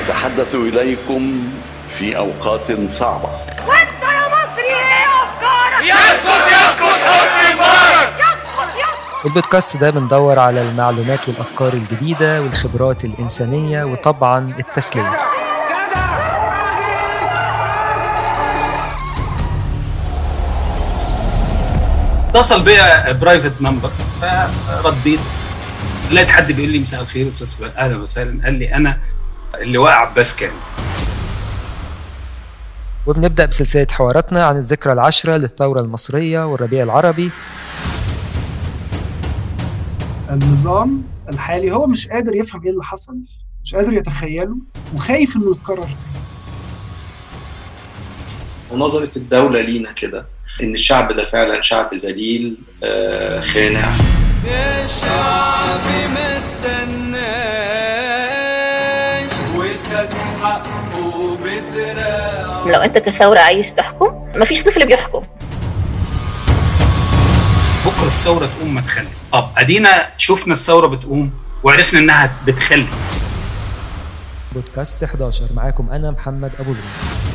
أتحدث إليكم في أوقات صعبة. وأنت يا مصري إيه أفكارك؟ يسقط يسقط حسني مبارك يسقط يسقط. البودكاست ده بندور على المعلومات والأفكار الجديدة والخبرات الإنسانية وطبعا التسلية. اتصل بيا private number فرديت لقيت حد بيقول لي مساء الخير أستاذ أهلا وسهلا. قال لي أنا اللواء عباس كامل. وبنبدأ بسلسلة حواراتنا عن الذكرى العشرة للثورة المصرية والربيع العربي. النظام الحالي هو مش قادر يفهم إيه اللي حصل مش قادر يتخيله وخايف إنه يتكرر تاني. ونظرة الدولة لينا كده إن الشعب ده فعلا شعب ذليل آه، خانع. الشعب لو انت كثورة عايز تحكم مفيش طفل بيحكم. بكرة الثورة تقوم ما تخلي. طب ادينا شفنا الثورة بتقوم وعرفنا انها بتخلي. بودكاست 11 معاكم أنا محمد أبو الغنى